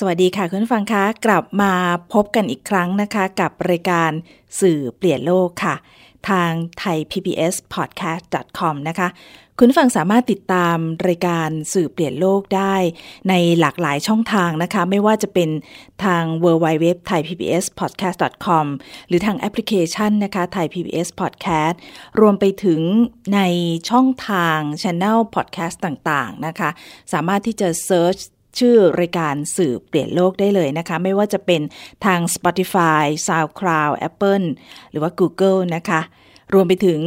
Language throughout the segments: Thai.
สวัสดีค่ะคุณฟังคะกลับมาพบกันอีกครั้งนะคะ กับรายการสื่อเปลี่ยนโลกค่ะ ทางไทย PBS podcast com นะคะ คุณฟังสามารถติดตามรายการสื่อเปลี่ยนโลกได้ในหลากหลายช่องทางนะคะ ไม่ว่าจะเป็นทาง w w w t h a i PBS podcast com หรือทางแอปพลิเคชันนะคะ Thai PBS podcast รวมไปถึงในช่องทาง Channel podcast ต่างๆนะคะ สามารถที่จะ search ชื่อรายการสื่อเปลี่ยนโลกได้เลยนะคะ ไม่ว่าจะเป็นทาง Spotify, SoundCloud, Apple หรือว่า Google นะคะ รวมไปถึง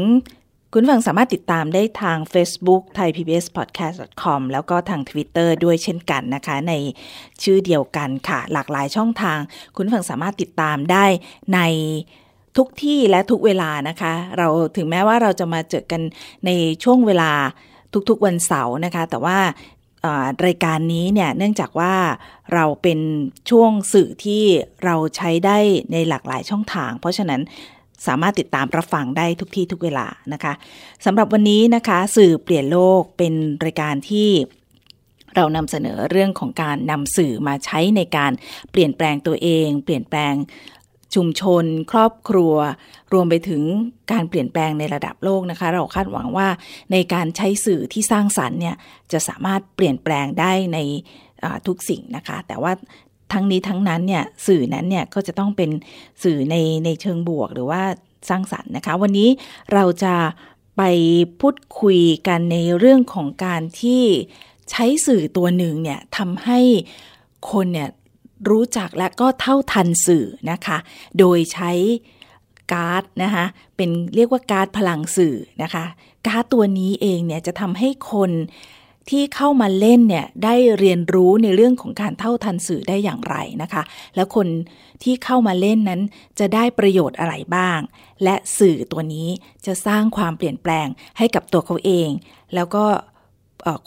คุณฟังสามารถติดตามได้ทาง Facebook Thai PBS Podcast com แล้วก็ทาง Twitter ด้วยเช่นกันนะคะ ในชื่อเดียวกันค่ะ หลากหลายช่องทาง คุณฟังสามารถติดตามได้ในทุกที่และทุกเวลานะคะ เราถึงแม้ว่าเราจะมาเจอกันในช่วงเวลาทุกๆวันเสาร์นะคะ แต่ว่า รายการนี้เนี่ยเนื่องจากว่าเราเป็นช่วงสื่อที่เราใช้ได้ในหลากหลายช่องทาง เพราะฉะนั้นสามารถติดตามรับฟังได้ทุกที่ทุกเวลานะคะสำหรับวันนี้นะคะสื่อเปลี่ยนโลกเป็นรายการที่เรานำเสนอเรื่องของการนำสื่อมาใช้ในการเปลี่ยนแปลงตัวเอง เปลี่ยนแปลง ชุมชน ครอบครัว รวมไปถึงการเปลี่ยนแปลงในระดับโลกนะคะ เราคาดหวังว่าในการใช้สื่อที่สร้างสรรค์เนี่ยจะสามารถเปลี่ยนแปลงได้ในทุกสิ่งนะคะ แต่ว่าทั้งนี้ทั้งนั้นเนี่ยสื่อนั้นเนี่ยก็จะต้องเป็นสื่อในในเชิงบวกหรือว่าสร้างสรรค์นะคะ วันนี้เราจะไปพูดคุยกันในเรื่องของการที่ใช้สื่อตัวหนึ่งเนี่ยทำให้คนเนี่ย รู้จักและก็เท่าทันสื่อนะคะ โดยใช้การ์ดนะคะเป็นเรียกว่าการ์ดพลังสื่อนะคะ การ์ดตัวนี้เองเนี่ยจะทำให้คนที่เข้ามาเล่นเนี่ยได้เรียนรู้ในเรื่องของการเท่าทันสื่อได้อย่างไรนะคะ แล้วคนที่เข้ามาเล่นนั้นจะได้ประโยชน์อะไรบ้าง และสื่อตัวนี้จะสร้างความเปลี่ยนแปลงให้กับตัวเขาเอง แล้วก็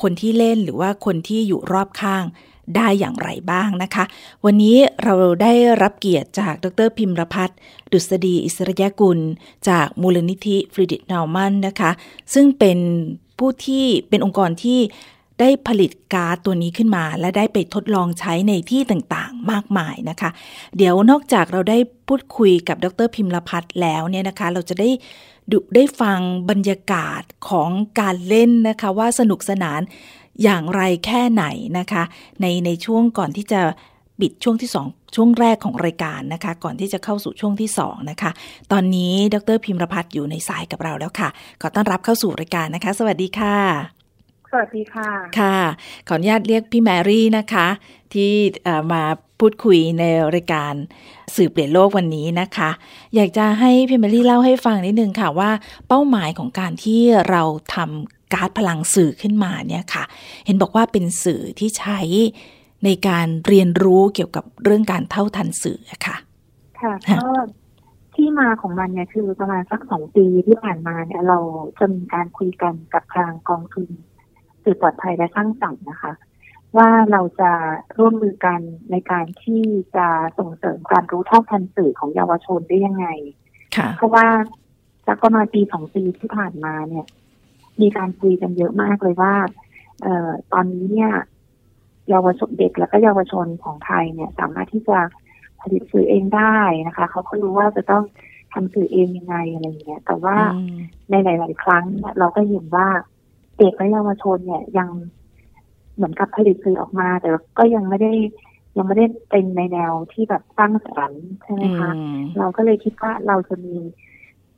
คนที่เล่นหรือว่าคนที่อยู่รอบข้าง ได้อย่างไรบ้างนะคะ วันนี้เราได้รับเกียรติจากดรพิมรพัฒน์ดุษฎีอิสระยกุล จากมูลนิธิฟริดิตนาวมันนะคะ ซึ่งเป็นผู้ที่เป็นองค์กรที่ได้ผลิตการ์ดตัวนี้ขึ้นมา และได้ไปทดลองใช้ในที่ต่างๆ มากมายนะคะ เดี๋ยวนอกจากเราได้พูดคุยกับดรพิมรพัฒน์แล้วเนี่ยนะคะ เราจะได้ดูได้ฟังบรรยากาศของการเล่นนะคะว่าสนุกสนาน อย่างไรแค่ไหนนะคะ ในในช่วงก่อนที่จะปิดช่วงที่ 2 ช่วงแรกของรายการนะคะ ก่อนที่จะเข้าสู่ช่วงที่ 2 นะคะ ตอนนี้ดรพิมรพัฒน์อยู่ในสายกับเราแล้วค่ะ ขอต้อนรับเข้าสู่รายการนะคะ สวัสดีค่ะ สวัสดีค่ะ ค่ะ ขออนุญาตเรียกพี่แมรี่นะคะ ที่มาพูดคุยในรายการสื่อเปลี่ยนโลกวันนี้นะคะ อยากจะให้พี่แมรี่เล่าให้ฟังนิดนึงค่ะว่า เป้าหมายของการที่เราทำ การ์ดพลังสื่อขึ้นมาเนี่ยค่ะ เห็นบอกว่าเป็นสื่อที่ใช้ในการเรียนรู้เกี่ยวกับเรื่องการเท่าทันสื่อค่ะ ค่ะก็ที่มาของมันเนี่ยคือประมาณสักสองปีที่ผ่านมาเนี่ยเราจะมีการคุยกันกับทางกองทุนสื่อปลอดภัยและสร้างสรรค์นะคะ ว่าเราจะร่วมมือกันในการที่จะส่งเสริมการรู้เท่าทันสื่อของเยาวชนได้ยังไงเพราะว่าสักประมาณปีสองปีที่ผ่านมาเนี่ย มีการคุยกันเยอะมากเลยว่า เอ่อตอนนี้เนี่ยเยาวชนเด็กและก็เยาวชนของไทยเนี่ย สามารถที่จะผลิตสื่อเองได้นะคะเขาก็รู้ว่าจะต้องทำสื่อเองยังไงอะไรอย่างเงี้ย แต่ว่าในหลาย ๆ ครั้งเราก็เห็นว่าเด็กและเยาวชนเนี่ยยังเหมือนกับผลิตสื่อออกมา แต่ก็ยังไม่ได้ยังไม่ได้เป็นในแนวที่แบบสร้างสรรค์ใช่ไหมคะ เราก็เลยคิดว่าเราจะมี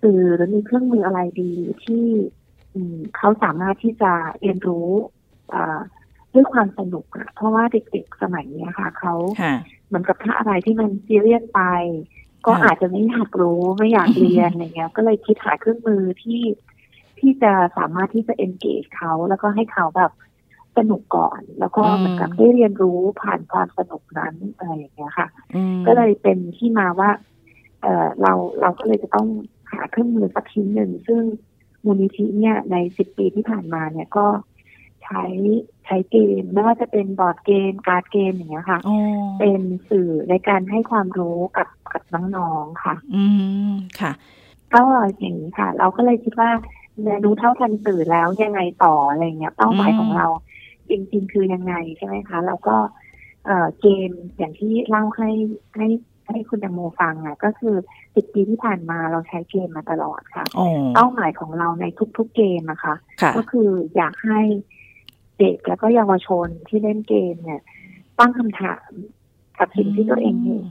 สื่อหรือมีเครื่องมืออะไรดีที่ เขาสามารถที่จะเรียนรู้ด้วยความสนุกอะเพราะว่าเด็กๆสมัยนี้ค่ะเขาเหมือนกับถ้าอะไรที่มันซีเรียสไป ก็อาจจะไม่อยากรู้ไม่อยากเรียนอะไรเงี้ย ก็เลยคิดหาเครื่องมือที่ที่จะสามารถที่จะ engage เขาแล้วก็ให้เขาแบบสนุกก่อน แล้วก็เหมือนกับได้เรียนรู้ผ่านความสนุกนั้นอะไรอย่างเงี้ยค่ะ ก็เลยเป็นที่มาว่า เออเราเราก็เลยจะต้องหาเครื่องมือสักชิ้นหนึ่งซึ่ง มูลนิธิเนี่ยในสิบปีที่ผ่านมาเนี่ยก็ใช้ใช้เกมไม่ว่าจะเป็นบอร์ดเกม การ์ดเกมอย่างเงี้ยค่ะอ๋อเป็นสื่อในการให้ความรู้กับกับน้องๆค่ะ อืมค่ะ ก็อย่างนี้ค่ะ เราก็เลยคิดว่าเรียนรู้เท่าทันสื่อแล้วยังไงต่ออะไรเงี้ยเป้าหมายอืมของเราจริงๆคือยังไงใช่ไหมคะ แล้วก็เอ่อเกมอย่างที่เล่าให้ให้ ให้คุณตังโมฟังอะก็คือสิบปีที่ผ่านมาเราใช้เกมมาตลอดค่ะอ๋อเป้าหมายของเราในทุกๆเกมนะคะค่ะ ก็คืออยากให้เด็กแล้วก็เยาวชนที่เล่นเกมเนี่ย ตั้งคำถามกับสิ่งที่ตัวเองเห็น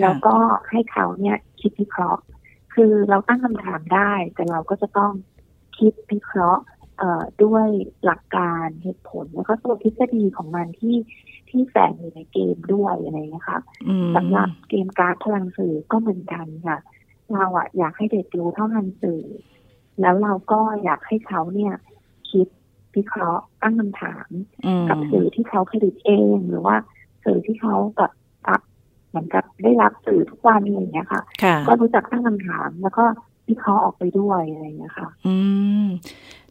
แล้วก็ให้เขาเนี่ยคิดวิเคราะห์ คือเราตั้งคำถามได้ แต่เราก็จะต้องคิดวิเคราะห์เอ่อ ด้วยหลักการเหตุผลแล้วก็ตัวทฤษฎีของมันที่ที่แฝงอยู่ในเกมด้วยอะไรอย่างเงี้ยค่ะอืมสำหรับเกมการ์ดพลังสื่อก็เหมือนกันค่ะ เราอะอยากให้เด็กรู้เท่าทันสื่อ แล้วเราก็อยากให้เขาเนี่ย คิดวิเคราะห์ตั้งคำถามอืมกับสื่อที่เขาผลิตเอง หรือว่าสื่อที่เขาแบบรับเหมือนกับได้รับสื่อทุกวันอะไรอย่างเงี้ยค่ะค่ะก็รู้จักตั้งคำถามแล้วก็วิเคราะห์ออกไปด้วยอะไรอย่างเงี้ยค่ะ อืม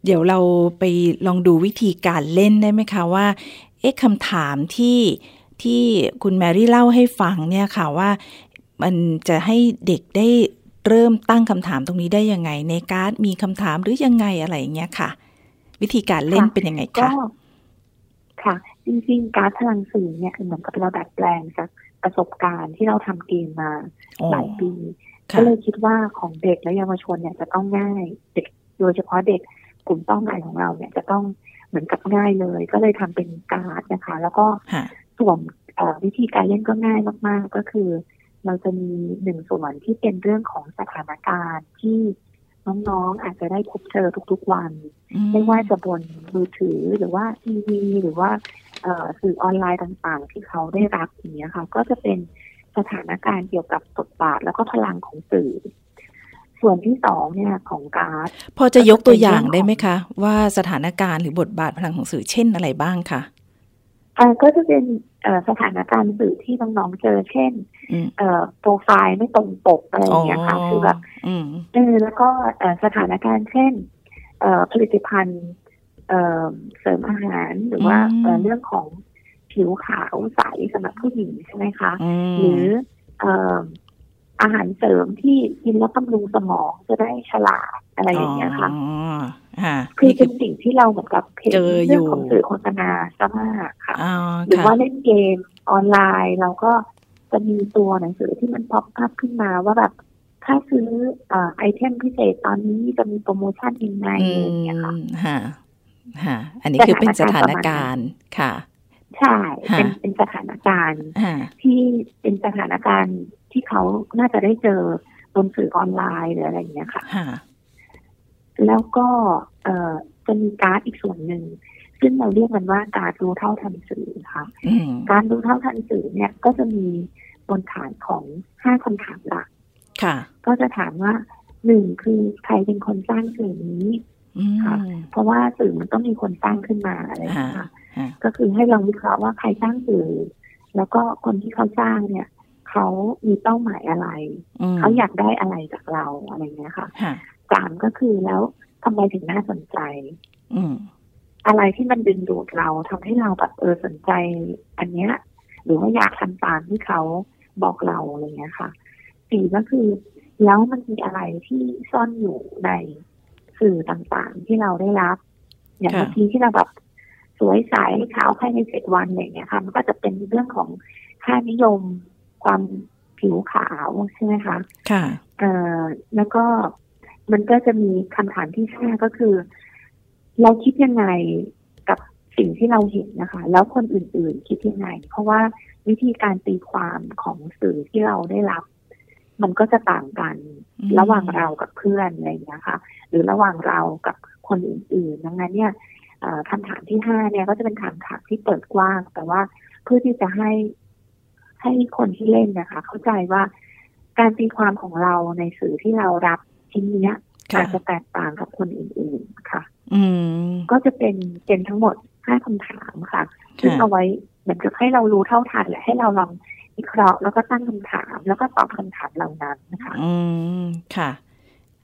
เดี๋ยวเราไปลองดูวิธีการเล่นได้ไหมคะว่า เอ๊ะคำถามที่ที่คุณแมรี่เล่าให้ฟังเนี่ยค่ะว่ามันจะให้เด็กได้เริ่มตั้งคำถามตรงนี้ได้ยังไง ในการ์ดมีคำถามหรือยังไงอะไรอย่างเงี้ยค่ะ วิธีการเล่นค่ะเป็นยังไงก็คะค่ะจริงๆ การดพลังสื่อเนี่ยคือเหมือนกับเราดัดแปลงจากประสบการณ์ที่เราทำเกมมาอ๋อหลายปีค่ะก็เลยคิดว่าของเด็กและเยาวชนเนี่ยจะต้องง่ายเด็กโดยเฉพาะเด็ก กลุ่มเป้าหมายของเราเนี่ยจะต้องเหมือนกับง่ายเลย ก็เลยทำเป็นการ์ดนะคะ แล้วก็ค่ะส่วนเอ่อวิธีการเล่นก็ง่ายมาก ๆ ก็คือ เราจะมีหนึ่งส่วนที่เป็นเรื่องของสถานการณ์ที่น้องๆอาจจะได้พบเจอทุกๆวันอืไม่ว่าจะบนมือถือหรือว่าทีวีหรือว่าเอ่อสื่อออนไลน์ต่างๆ ที่เขาได้รับอย่างเงี้ยค่ะ ก็จะเป็นสถานการณ์เกี่ยวกับบทบาทแล้วก็พลังของสื่อ ส่วนที่สองเนี่ยของการ์ดพอจะยกตัวอย่างได้ไหมคะ ว่าสถานการณ์หรือบทบาทพลังของสื่อเช่นอะไรบ้างคะอ่าก็จะเป็นเอ่อสถานการณ์สื่อที่น้องๆเจอ เช่นอืมเอ่อโปรไฟล์ไม่ตรงปกอะไรอย่างเงี้ยค่ะคือแบบอืมเออแล้วก็เอ่อสถานการณ์เช่นเอ่อผลิตภัณฑ์เอ่อเสริมอาหารหรือว่าอืมเอ่อเรื่องของผิวขาวใสสำหรับผู้หญิงใช่ไหมคะอืมหรือเอ่ออาหารเสริมที่กินแล้วบำรุงสมองจะได้ฉลาดอะไรอย่างเงี้ยค่ะอ๋อค่ะคือนี่เป็นสิ่งที่เราเหมือนกับเห็นเจออยู่เรื่องของสื่อโฆษณาซะมากค่ะอ๋อหรือค่ะว่าเล่นเกมออนไลน์เราก็จะมีตัวหนังสือที่มัน pop up ขึ้นมาว่าแบบถ้าซื้อเอ่อ item พิเศษตอนนี้จะมีโปรโมชั่นยังไงอือะไรอย่างเงี้ยค่ะมค่ะค่ะอันนี้คือเป็นสถานการณ์ค่ะ ใช่ เป็นค่ะเป็นสถานการณ์ค่ะที่เป็นสถานการณ์ ที่เขาน่าจะได้เจอบนสื่อออนไลน์หรืออะไรอย่างเงี้ยค่ะค่ะ แล้วก็เอ่อจะมีการ์ดอีกส่วนหนึ่ง ซึ่งเราเรียกมันว่าการ์ดรู้เท่าทันสื่อค่ะอืมการรู้เท่าทันสื่อเนี่ย ก็จะมีบนฐานของห้าคำถามหลัก ค่ะ ก็จะถามว่าหนึ่งคือใครเป็นคนสร้างสื่อนี้อืมค่ะเพราะว่าสื่อมันต้องมีคนสร้างขึ้นมาอะไรอย่างเงี้ยค่ะค่ะ ก็คือให้ลองวิเคราะห์ว่าใครสร้างสื่อ แล้วก็คนที่เขาสร้างเนี่ย เขามีเป้าหมายอะไรมเขาอยากได้อะไรจากเราอะไรเงี้ยค่ะค่ะสามก็คือแล้วทำไมถึงน่าสนใจ อืมอะไรที่มันดึงดูดเราทำให้เราแบบเออสนใจ อันเนี้ย หรือว่าอยากทำตามที่เขาบอกเราอะไรเงี้ยค่ะสี่ก็คือแล้วมันมีอะไรที่ซ่อนอยู่ในสื่อต่างๆที่เราได้รับ อย่างค่ะบางทีที่เราแบบสวยใสขาวภายในเจ็ดวันอะไรเงี้ยค่ะ มันก็จะเป็นเรื่องของค่านิยม ความผิวขาวใช่ไหมคะ ค่ะเอ่อแล้วก็มันก็จะมีคำถามที่ห้าก็คือ เราคิดยังไงกับสิ่งที่เราเห็นนะคะ แล้วคนอื่นๆคิดยังไง เพราะว่าวิธีการตีความของสื่อที่เราได้รับ มันก็จะต่างกันอืมระหว่างเรากับเพื่อนอะไรอย่างเงี้ยค่ะ หรือระหว่างเรากับคนอื่นๆดังนั้นเนี่ยเอ่อคำถามที่ห้าเนี่ยก็จะเป็นคำถามที่เปิดกว้าง แต่ว่าเพื่อที่จะให้ ให้คนที่เล่นนะคะ เข้าใจว่าการตีความของเราในสื่อที่เรารับชิ้นเนี้ยค่ะอาจจะแตกต่างกับคนอื่นๆค่ะ อืมก็จะเป็นเป็นทั้งหมดห้าคำถามค่ะซึ่งค่ะเอาไว้เหมือนกับให้เรารู้เท่าทันและให้เราลองวิเคราะห์แล้วก็ตั้งคำถาม แล้วก็ตอบคำถามเหล่านั้นนะคะอืมค่ะ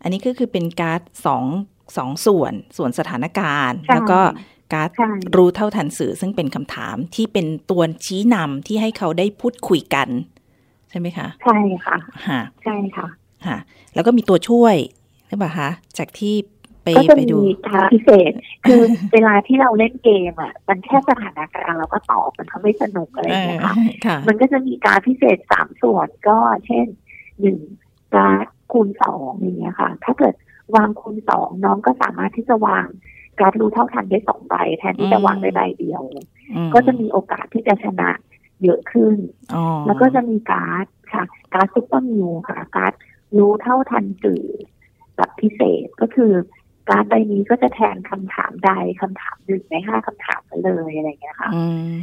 อันนี้ก็คือเป็นการ์ดสองสองส่วนส่วนสถานการณ์ใช่แล้วก็ การ์ดใช่รู้เท่าทันสื่อซึ่งเป็นคำถามที่เป็นตัวชี้นำที่ให้เขาได้พูดคุยกัน ใช่ไหมคะใช่ค่ะฮะใช่ค่ะฮะแล้วก็มีตัวช่วยใช่ป่ะคะจากที่ไปก็จะไปดูมีการพิเศษ คือเวลาที่เราเล่นเกมอะ มันแค่สถานการณ์เราก็ตอบมันก็ไม่สนุกอะไรอย่างเงี้ยค่ะค่ะมันก็จะมีการ์ดพิเศษสามส่วนก็เช่นหนึ่งการ์ดคูณสองอย่างเงี้ยค่ะ ถ้าเกิดวางคูณสองน้องก็สามารถที่จะวาง การ์ดรู้เท่าทันได้สองใบแทนที่จะวางได้ใบเดียวอืก็จะมีโอกาสที่จะชนะเยอะขึ้นอ๋อแล้วก็จะมีการ์ดค่ะ การ์ด super MIL ค่ะ การ์ดรู้เท่าทันสื่อแบบพิเศษก็คือการ์ดใบนี้ก็จะแทนคำถามใดคำถามหนึ่งในห้าคำถามไปเลยอะไรอย่างเงี้ยค่ะอืม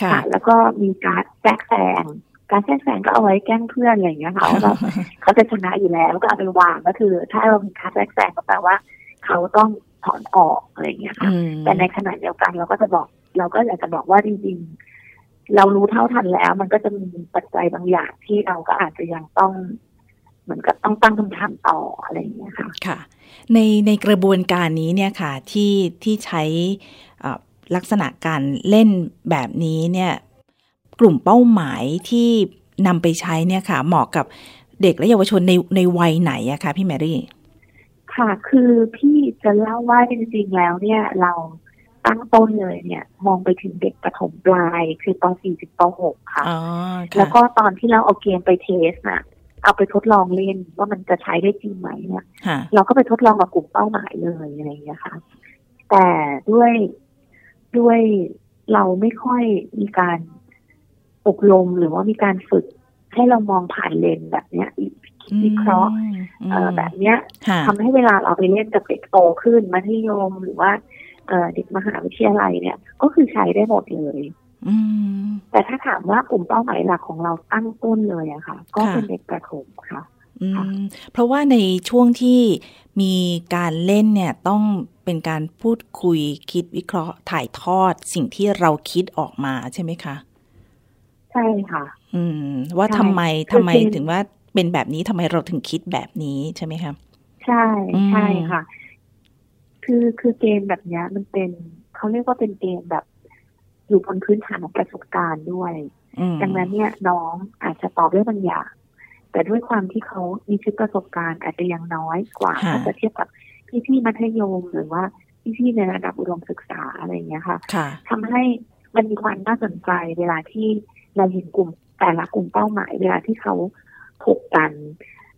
ค่ะค่ะ แล้วก็มีการ์ดแทรกแซงการแทรกแซงก็เอาไว้แกล้งเพื่อนอะไรอย่างเงี้ยค่ะว่าแบบเขาจะชนะอยู่แล้วก็เอาไปวางก็คือ ถ้าเรามีการ์ดแทรกแซงก็แปลว่า เขาต้อง ถอนออกอะไรอย่างเงี้ยค่ะอืมแต่ในขณะเดียวกันเราก็จะบอก เราก็อยากจะบอกว่าจริง ๆ เรารู้เท่าทันแล้ว มันก็จะมีปัจจัยบางอย่างที่เราก็อาจจะยังต้องเหมือนกับต้องตั้งคำถามต่ออะไรอย่างเงี้ยค่ะค่ะ ในในกระบวนการนี้เนี่ยค่ะที่ที่ใช้เอ่อลักษณะการเล่นแบบนี้เนี่ย กลุ่มเป้าหมายที่นำไปใช้เนี่ยค่ะ เหมาะกับเด็กและเยาวชนในในวัยไหนอะคะพี่แมรี่ ค่ะ คือพี่จะเล่าว่าจริงๆแล้วเนี่ย เราตั้งต้นเลยเนี่ย มองไปถึงเด็กประถมปลาย คือป .4 ถึงป .6 ค่ะอ๋อแล้วค่ะก็ตอนที่เราเอาเกมไปเทสน่ะ เอาไปทดลองเล่นว่ามันจะใช้ได้จริงไหมเนี่ยค่ะเราก็ไปทดลองกับกลุ่มเป้าหมายเลยอะไรอย่างเงี้ยค่ะ แต่ด้วยด้วยเราไม่ค่อยมีการอบรมหรือว่ามีการฝึกให้เรามองผ่านเลนส์แบบเนี้ย วิเคราะห์อืมเอ่อแบบเนี้ยค่ะทำให้เวลาเราไปเล่นกับเด็กโตขึ้นมัธยมหรือว่าเอ่อเด็กมหาวิทยาลัยเนี่ย ก็คือใช้ได้หมดเลยอืมแต่ถ้าถามว่ากลุ่มเป้าหมายหลักของเราตั้งต้นเลยอะค่ะ ก็ค่ะเป็นเด็กประถมค่ะอืค่ะมเพราะว่าในช่วงที่มีการเล่นเนี่ยต้องเป็นการพูดคุยคิดวิเคราะห์ถ่ายทอดสิ่งที่เราคิดออกมาใช่ไหมคะ ใช่ค่ะ อืม ว่าใช่ทำไมคือทำไมจริงถึงว่า เป็นแบบนี้ทำไมเราถึงคิดแบบนี้ใช่ไหมคะใช่อืมใช่ค่ะ คือคือเกมแบบเนี้ยมันเป็นเขาเรียกว่าเป็นเกมแบบ อยู่บนพื้นฐานของประสบการณ์ด้วยอืมดังนั้นเนี่ยน้องอาจจะตอบได้บางอย่างแต่ด้วยความที่เขามีชุดประสบการณ์อาจจะยังน้อยกว่าค่ะถ้าจะเทียบกับพี่ๆมัธยมหรือว่าพี่ๆในระดับอุดมศึกษาอะไรอย่างเงี้ยค่ะค่ะทำให้มันมีความน่าสนใจเวลาที่เราเห็นกลุ่มแต่ละกลุ่มเป้าหมาย เวลาที่เขา ถกกัน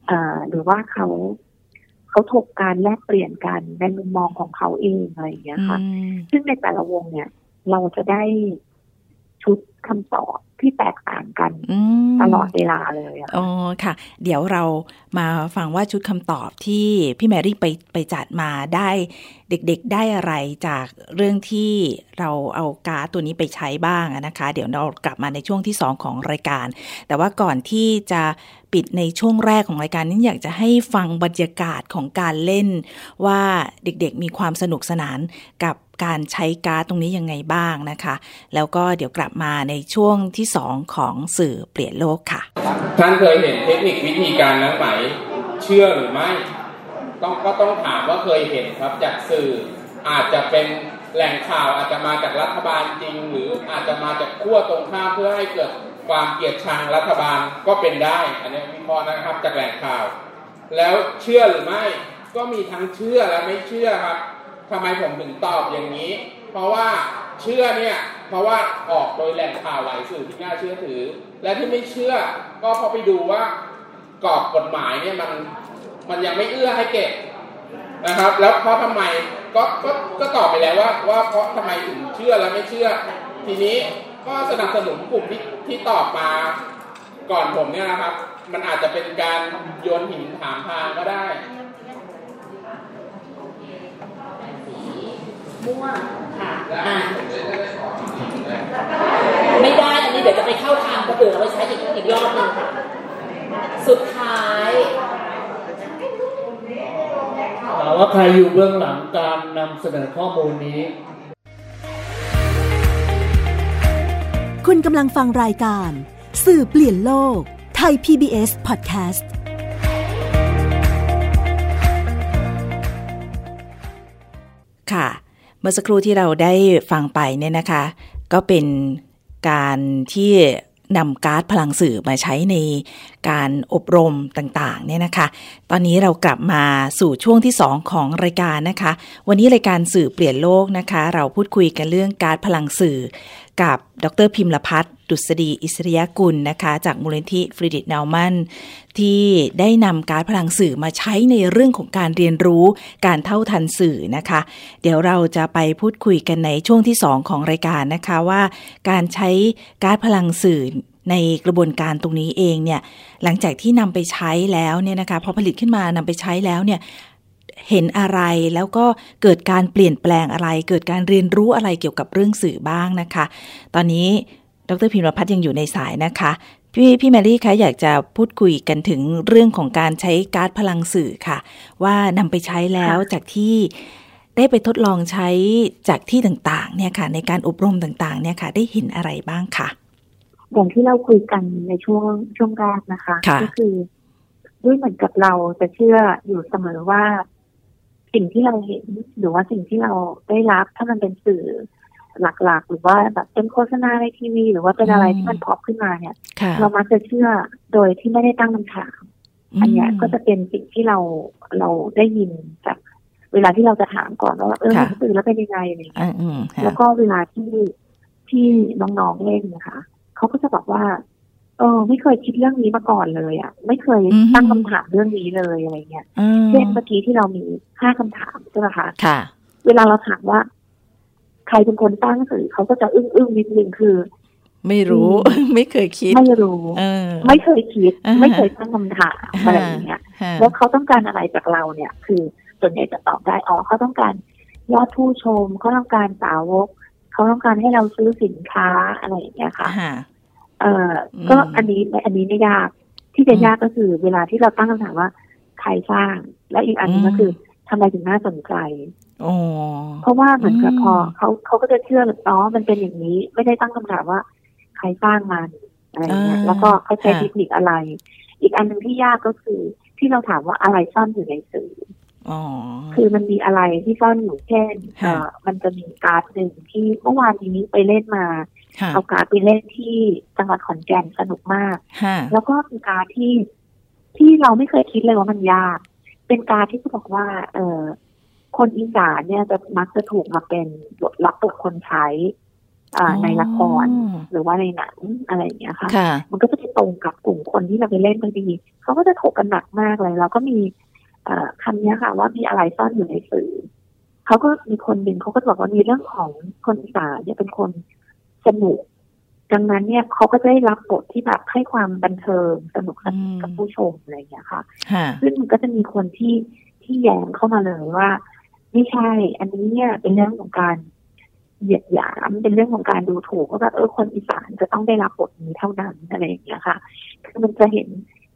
เอ่อหรือว่าเขาเขาถกการแลกเปลี่ยนกันในมุมมองของเขาเองอะไรอย่างเงี้ยอืค่ะมซึ่งในแต่ละวงเนี่ย เราจะได้ชุด คำตอบที่แตกต่างกันอืมตลอดเวลาเลยอะอ๋อค่ะ เดี๋ยวเรามาฟังว่าชุดคำตอบที่พี่แมรี่ไปไปจัดมาได้เด็กๆได้อะไรจากเรื่องที่เราเอาการ์ดตัวนี้ไปใช้บ้างอะนะคะ เดี๋ยวเรากลับมาในช่วงที่ 2 ของรายการ แต่ว่าก่อนที่จะปิดในช่วงแรกของรายการนี้อยากจะให้ฟังบรรยากาศของการเล่น ว่าเด็กๆมีความสนุกสนานกับ การใช้การ์ดตรงนี้ยังไงบ้างนะคะ แล้วก็เดี๋ยวกลับมาในช่วงที่ 2 ของสื่อเปลี่ยนโลกค่ะ ท่านเคยเห็นเทคนิควิธีการนั้นไหม เชื่อหรือไม่ ต้องก็ต้องถามว่าเคยเห็นครับจากสื่ออาจจะเป็นแหล่งข่าวอาจจะมาจากรัฐบาลจริง หรืออาจจะมาจากขั้วตรงข้ามเพื่อให้เกิดความเกลียดชังรัฐบาลก็เป็นได้ อันนี้วิเคราะห์นะครับจากแหล่งข่าว แล้วเชื่อหรือไม่ก็มีทั้งเชื่อและไม่เชื่อครับ ทำไมผมถึงตอบอย่างนี้ เพราะว่าเชื่อเนี่ยเพราะว่าออกโดยแหล่งข่าวหลายสื่อที่น่าเชื่อถือ และที่ไม่เชื่อก็เพราะไปดูว่ากรอบกฎหมายเนี่ยมันมันยังไม่เอื้อให้เก็บนะครับ แล้วเพราะทำไมก็ก็ก็ตอบไปแล้วว่าว่าเพราะทำไมถึงเชื่อและไม่เชื่อ ทีนี้ก็สนับสนุนกลุ่มที่ที่ตอบมาก่อนผมเนี่ยนะครับ มันอาจจะเป็นการโยนหินถามทางก็ได้ ม่วงค่ะอ่าไม่ได้อันนี้เดี๋ยวจะไปเข้าทางคนอื่นเอาไปใช้อีกอีกรอบหนึงค่ะ สุดท้ายถามว่าใครอยู่เบื้องหลังการนำเสนอข้อมูลนี้ คุณกำลังฟังรายการ สื่อเปลี่ยนโลก ไทย PBS Podcast ค่ะ เมื่อสักครู่ที่เราได้ฟังไปเนี่ยนะคะ ก็เป็นการที่นำการ์ดพลังสื่อมาใช้ในการอบรมต่างๆเนี่ยนะคะ ตอนนี้เรากลับมาสู่ช่วงที่ 2 ของรายการนะคะ วันนี้รายการสื่อเปลี่ยนโลกนะคะ เราพูดคุยกันเรื่องการ์ดพลังสื่อ กับดรพิมลพัฒน์ดุษฎีอิสริยกุลนะคะ จากมูลนิธิฟรีดิตนาวมันที่ได้นำการพลังสื่อมาใช้ในเรื่องของการเรียนรู้การเท่าทันสื่อนะคะ เดี๋ยวเราจะไปพูดคุยกันในช่วงที่ 2 ของรายการนะคะว่า การใช้การพลังสื่อในกระบวนการตรงนี้เองเนี่ยหลังจากที่นำไปใช้แล้วเนี่ยนะคะพอผลิตขึ้นมานำไปใช้แล้วเนี่ย เห็นอะไรแล้วก็เกิดการเปลี่ยนแปลงอะไร เกิดการเรียนรู้อะไรเกี่ยวกับเรื่องสื่อบ้างนะคะ ตอนนี้ดรพิมพ์พัฒน์ยังอยู่ในสายนะคะ พี่พี่แมรี่คะอยากจะพูดคุยกันถึงเรื่องของการใช้การ์ดพลังสื่อค่ะ ว่านำไปใช้แล้วจากที่ได้ไปทดลองใช้จากที่ต่างๆ เนี่ยค่ะ ในการอบรมต่างๆ เนี่ยค่ะ ได้เห็นอะไรบ้างค่ะอย่างที่เราคุยกันในช่วงช่วงแรกนะคะค่ะก็คือด้วยเหมือนกับเราจะเชื่ออยู่เสมอว่า สิ่งที่เราเห็นหรือว่าสิ่งที่เราได้รับถ้ามันเป็นสื่อหลักๆ หรือว่าแบบเป็นโฆษณาในทีวี หรือว่าเป็นอะไรอืมที่มันพอปขึ้นมาเนี่ยค่ะเรามักจะเชื่อโดยที่ไม่ได้ตั้งคำถามอันเนี้ยก็จะเป็นสิ่งที่เราเราได้ยินจากเวลาที่เราจะถามก่อนว่าเออค่ะสื่อแล้วเป็นยังไงอะไรอย่างเงี้ยอืมอืมค่ะแล้วก็เวลาที่ที่น้องๆเล่นนะคะเขาก็จะบอกว่า เออไม่เคยคิดเรื่องนี้มาก่อนเลยอะ ไม่เคยอือฮึตั้งคำถามเรื่องนี้เลยอะไรเงี้ยอืมเช่นเมื่อกี้ที่เรามีห้าคำถามใช่ไหมคะค่ะ เวลาเราถามว่า ใครเป็นคนตั้งสื่อเขาก็จะอึ้งอึ้งๆนิดนึงคือ ไม่รู้ ไม่เคยคิด ไม่รู้เออไม่เคยคิดอ่าฮะไม่เคยตั้งคำถามอะไรอย่างเงี้ยค่ะแล้วเขาต้องการอะไรจากเราเนี่ย คือส่วนใหญ่จะตอบได้อ๋อเขาต้องการยอดผู้ชมเขาต้องการสาวกเขาต้องการให้เราซื้อสินค้าอะไรอย่างเงี้ยค่ะค่ะ เอ่ออมก็อันนี้อันนี้ไม่ยาก ที่จะอืมยากก็คือเวลาที่เราตั้งคำถามว่าใครสร้าง และอีกอันหนึงก็อืมคือทำไมถึงน่าสนใจโอ้เพราะว่าเหมือนกับอืมพอเขาเขาก็จะเชื่อแบบอ๋อมันเป็นอย่างนี้ ไม่ได้ตั้งคำถามว่า ใครสร้างมันอะไรอย่างเงี้ยแล้วก็เขาใช้เทคนิคอะไร อีกอันหนึ่งที่ยากก็คือที่เราถามว่าอะไรซ่อนอยู่ในสื่ออ๋อคือมันมีอะไรที่ซ่อนอยู่เช่นค่ะเอ่อมันจะมีการ์ดหนึ่งที่เมื่อวานนี้ไปเล่นมาค่ะ เอาการ์ดไปเล่นที่จังหวัดขอนแก่นสนุกมากค่ะแล้วก็เป็นการดที่ที่เราไม่เคยคิดเลยว่ามันยาก เป็นการดที่เขาบอกว่า เออคนอีสานเนี่ยจะมักจะถูกมาเป็นบทรับบทคนใช้อ่าอ๋อในละครหรือว่าในหนังอะไรอย่างเงี้ยค่ะค่ะ มันก็จะไปตรงกับกลุ่มคนที่เราไปเล่นพอดีเขาก็จะถกกันหนักมากเลยแล้วก็มีเอ่อคำเนี้ยค่ะ ว่ามีอะไรซ่อนอยู่ในสื่อเขาก็มีคนหนึ่งเขาก็บอกว่ามีเรื่องของคนอีสานเนี่ยเป็นคน สนุกดังนั้นเนี่ยเขาก็จะได้รับบทที่แบบให้ความบันเทิงสนุกสนานกับผู้ชมอะไรอย่างเงี้ยค่ะค่ะ ซึ่งมันก็จะมีคนที่ที่แย้งเข้ามาเลยว่าไม่ใช่ อันนี้เนี่ยเป็นเรื่องของการเหยียดหยามเป็นเรื่องของการดูถูกว่าแบบเออคนอีสานจะต้องได้รับบทนี้เท่านั้นอะไรอย่างเงี้ยค่ะ คือมันจะเห็น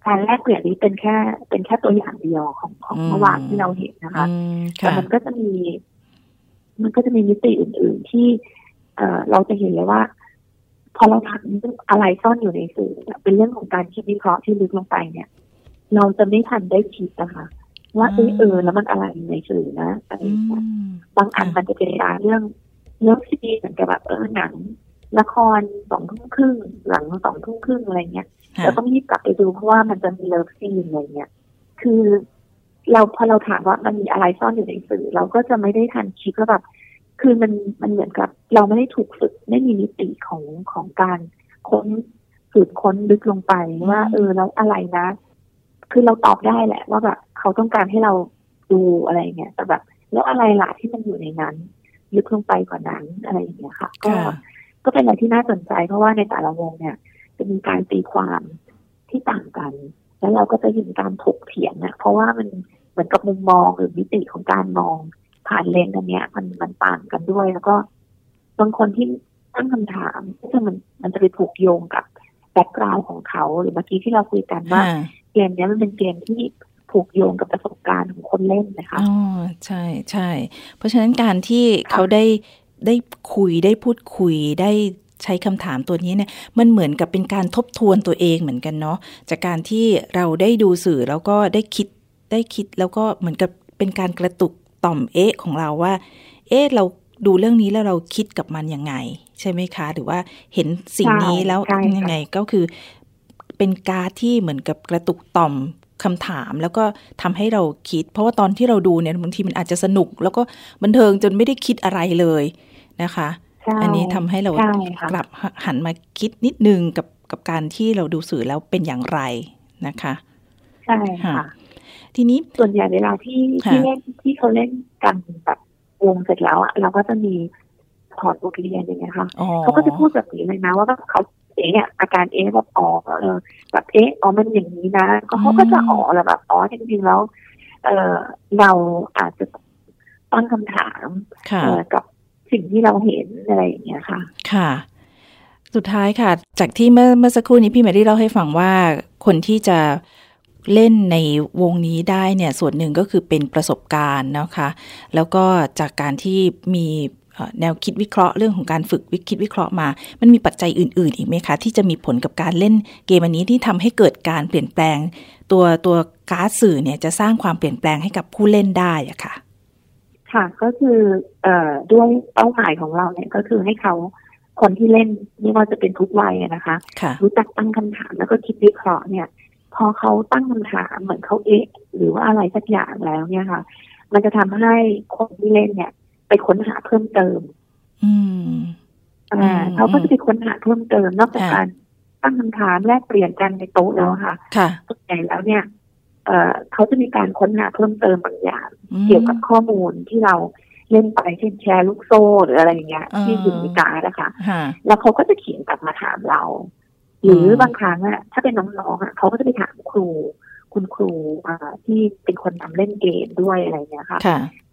การแลกเปลี่ยนนี้เป็นแค่เป็นแค่ตัวอย่างเดียวของของอืมเมื่อวานที่เราเห็นนะคะอืมแต่ค่ะมันก็จะมี มันก็จะมีมิติอื่น ๆ ที่ เอ่อเราจะเห็นเลยว่า พอเราถามอะไรซ่อนอยู่ในสื่อเนี่ยเป็นเรื่องของการคิดวิเคราะห์ที่ลึกลงไปเนี่ย เราจะไม่ทันได้คิดนะคะว่าเออเออแล้วมันอะไรอยู่ในสื่อนะอะไรอือย่างเงี้ยมบางอันมันจะเป็นการเรื่องเรื่องที่เหมือนกับแบบเออหนังละครสองทุ่มครึ่งหลังสองทุ่มครึ่งอะไรเงี้ยค่ะเราต้องรีบกลับไปดูเพราะว่ามันจะมี love scene อะไรเงี้ยคือเราพอเราถามว่ามันมีอะไรซ่อนอยู่ในสื่อ เราก็จะไม่ได้ทันคิดว่าแบบ คือมันมันเหมือนกับ เราไม่ได้ถูกฝึกไม่มีมิติของของการค้นสืบค้นลึกลงไปว่า เออแล้วอะไรนะ คือเราตอบได้แหละ ว่าแบบเขาต้องการให้เราดูอะไรเงี้ยแต่แบบแล้วอะไรล่ะที่มันอยู่ในนั้น ลึกลงไปกว่านั้นอะไรอย่างเงี้ยค่ะ ก็ค่ะก็เป็นอะไรที่น่าสนใจ เพราะว่าในแต่ละวงเนี่ย จะมีการตีความที่ต่างกัน แล้วเราก็จะเห็นการถกเถียงนะเพราะว่ามันเหมือนกับมุมมองหรือมิติของการมอง ผ่านเลนส์อันเนี้ย มันมันต่างกันด้วย แล้วก็บางคนที่ตั้งคำถามก็จะมันมันจะไปผูกโยงกับแบ็กกราวน์ของเขาหรือเมื่อกี้ที่เราคุยกันว่าค่ะเกมเนี้ยมันเป็นเกมที่ผูกโยงกับประสบการณ์ของคนเล่นนะคะอ๋อใช่ใช่ เพราะฉะนั้นการที่เขาได้ได้คุยได้พูดคุยได้ใช้คำถามตัวนี้เนี่ยมันเหมือนกับเป็นการทบทวนตัวเองเหมือนกันเนาะจากการที่เราได้ดูสื่อแล้วก็ได้คิดได้คิดแล้วก็เหมือนกับเป็นการกระตุก ต่อมเอ๊ะของเราว่า เอ๊ะเราดูเรื่องนี้แล้วเราคิดกับมันยังไง ใช่ไหมคะ หรือว่าเห็นสิ่งนี้แล้วยังไงก็คือ เป็นการที่เหมือนกับกระตุกต่อมคำถามแล้วก็ทำให้เราคิด เพราะว่าตอนที่เราดูเนี่ยบางทีมันอาจจะสนุก แล้วก็บันเทิงจนไม่ได้คิดอะไรเลยนะคะ อันนี้ทำให้เรากลับหันมาคิดนิดนึงกับกับการที่เราดูสื่อแล้วเป็นอย่างไรนะคะ ใช่ค่ะ ทีนี้ส่วนใหญ่เวลาที่ที่เล่นที่เขาเล่นกันแบบวงเสร็จแล้วอะเราก็จะมีถอดบทเรียนอย่างเงี้ยค่ะเขาก็จะพูดแบบนี้เลยนะ ว่าเขาเอ๊ะอาการเอ๊ะแบบอ๋อเออแบบเอ๊ะอ๋อมันอย่างนี้นะก็เขาก็จะอ๋อแล้วแบบอ๋อจริงๆแล้ว เออเราอาจจะตั้งคำถามกับสิ่งที่เราเห็นอะไรอย่างเงี้ยค่ะ ค่ะ สุดท้ายค่ะ จากที่เมื่อเมื่อสักครู่นี้พี่แมรี่เล่าให้ฟังว่าคนที่จะ เล่นในวงนี้ได้เนี่ยส่วนหนึ่งก็คือเป็นประสบการณ์นะคะ แล้วก็จากการที่มีแนวคิดวิเคราะห์เรื่องของการฝึกวิคิดวิเคราะห์มา มันมีปัจจัยอื่น ๆ อีกไหมคะ ที่จะมีผลกับการเล่นเกมอันนี้ที่ทำให้เกิดการเปลี่ยนแปลง ตัวตัวการ์ดสื่อเนี่ยจะสร้างความเปลี่ยนแปลงให้กับผู้เล่นได้อะค่ะ ค่ะก็คือเอ่อด้วยเป้าหมายของเราเนี่ยก็คือให้เขาคนที่เล่นไม่ว่าจะเป็นทุกวัยนะคะคะรู้จักตั้งคำถามแล้วก็คิดวิเคราะห์เนี่ย พอเขาตั้งคำถามเหมือนเขาเอ๊ะ หรือว่าอะไรสักอย่างแล้วเนี่ยค่ะ มันจะทำให้คนที่เล่นเนี่ย ไปค้นหาเพิ่มเติม อืมอ่าเขาก็จะไปค้นหาเพิ่มเติมนอกจากการตั้งคำถามแลกเปลี่ยนกันในโต๊ะแล้วค่ะค่ะส่วนใหญ่แล้วเนี่ยเอ่อเขาจะมีการค้นหาเพิ่มเติมบางอย่าง เกี่ยวกับข้อมูลที่เราเล่นไปเช่นแชร์ลูกโซ่หรืออะไรอย่างเงี้ยที่อยู่ในการนะคะแล้วเขาก็จะเขียนกลับมาถามเรา หรือบางครั้งอะถ้าเป็นน้องๆอะเขาก็จะไปถามครู คุณครูอ่าที่เป็นคนทำเล่นเกมด้วยอะไรเงี้ยค่ะ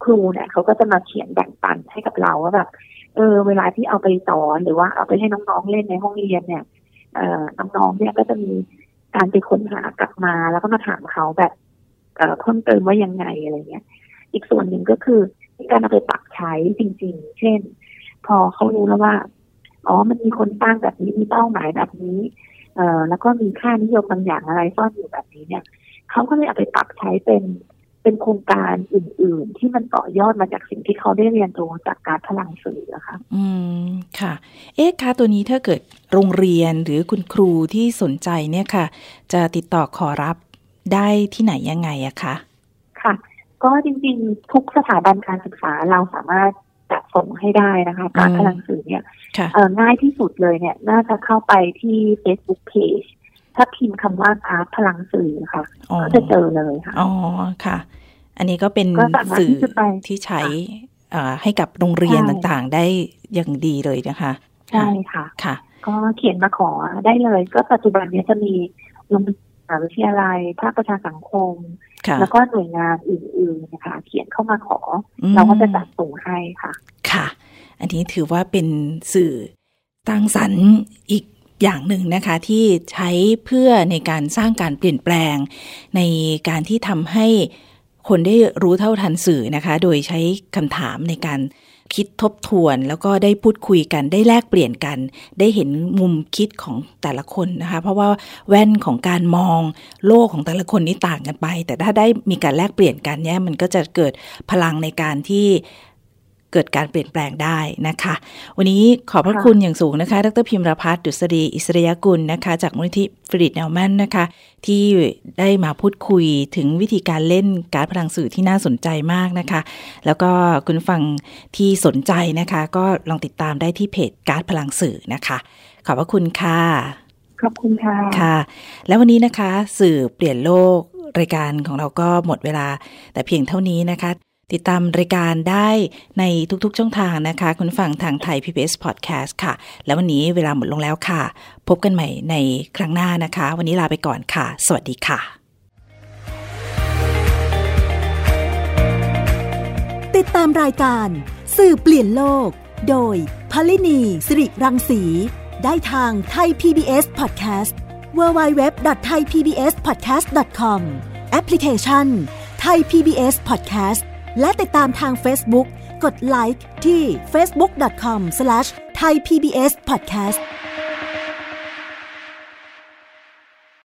ครูเนี่ยเขาก็จะมาเขียนแบ่งปันให้กับเราว่าแบบเออเวลาที่เอาไปสอนหรือว่าเอาไปให้น้องๆเล่นในห้องเรียนเนี่ยเอ่อน้องๆเนี่ยก็จะมีการไปค้นหากลับมาแล้วก็มาถามเขาแบบเอ่อเพิ่มเติมว่ายังไงอะไรเงี้ย อีกส่วนหนึ่งก็คือการเอาไปปรับใช้จริง ๆ เช่น พอเขารู้แล้วว่า อ๋อมันมีคนตั้งแบบนี้มีเป้าหมายแบบนี้ เอ่อแล้วก็มีค่านิยมบางอย่างอะไรซ่อนอยู่แบบนี้เนี่ยเขาก็เลยเอาไปปรับใช้เป็นเป็นโครงการอื่น ๆ ที่มันต่อยอดมาจากสิ่งที่เขาได้เรียนรู้จากการพลังสื่ออะค่ะอืมค่ะ เอ๊ะคะตัวนี้ถ้าเกิดโรงเรียนหรือคุณครูที่สนใจเนี่ยค่ะ จะติดต่อขอรับได้ที่ไหนยังไงอะคะค่ะ ก็จริงๆ ทุกสถาบันการศึกษาเราสามารถ จะส่งให้ได้นะคะการพลังสื่อเนี่ยง่ายที่สุดเลยเนี่ย น่าจะเข้าไปที่ Facebook Page ถ้าพิมพ์คำว่าอาร์ตพลังสื่อค่ะ ก็จะเจอเลยค่ะ อ๋อค่ะ อันนี้ก็เป็นสื่อที่ใช้ให้กับโรงเรียนต่างๆ ได้อย่างดีเลยนะคะ ใช่ค่ะค่ะ ก็เขียนมาขอได้เลย ก็ปัจจุบันนี้จะมีโรงเรียนวิทยาลัยภาคประชาสังคม แล้วก็หน่วยงานอื่นๆนะคะเขียนเข้ามาขอ เราก็จะจัดส่งให้ค่ะ ค่ะ อันนี้ถือว่าเป็นสื่อตั้งสรรค์อีกอย่างหนึ่งนะคะที่ใช้เพื่อในการสร้างการเปลี่ยนแปลง ในการที่ทำให้คนได้รู้เท่าทันสื่อนะคะ โดยใช้คำถามในการ คิดทบทวน แล้วก็ได้พูดคุยกันได้แลกเปลี่ยนกัน ได้เห็นมุมคิดของแต่ละคนนะคะ เพราะว่าแว่นของการมองโลกของแต่ละคนนี่ต่างกันไป แต่ถ้าได้มีการแลกเปลี่ยนกันเนี่ยมันก็จะเกิดพลังในการที่ เกิดการเปลี่ยนแปลงได้นะคะ วันนี้ขอบพระคุณอย่างสูงนะคะ ดรพิมรพัฒน์ดุษฎีอิสริยกุลนะคะ จากมูลนิธิฟริดเนลแมนนะคะ ที่ได้มาพูดคุยถึงวิธีการเล่นการพลังสื่อที่น่าสนใจมากนะคะ แล้วก็คุณฟังที่สนใจนะคะ ก็ลองติดตามได้ที่เพจการพลังสื่อนะคะ ขอบพระคุณค่ะขอบคุณค่ะค่ะ แล้ววันนี้นะคะ สื่อเปลี่ยนโลกรายการของเราก็หมดเวลา แต่เพียงเท่านี้นะคะ ติดตามรายการได้ในทุกๆช่องทางนะคะ คุณฟังทางไทย PBS Podcast ค่ะ แล้ววันนี้เวลาหมดลงแล้วค่ะ พบกันใหม่ในครั้งหน้านะคะ วันนี้ลาไปก่อนค่ะ สวัสดีค่ะ ติดตามรายการสื่อเปลี่ยนโลก โดยพลินีสิริรังสี ได้ทางไทย PBS Podcast www.thaipbspodcast.com แอปพลิเคชันไทย PBS Podcast และติดตามทาง Facebook กดไลค์ที่ facebook.com/thaipbspodcast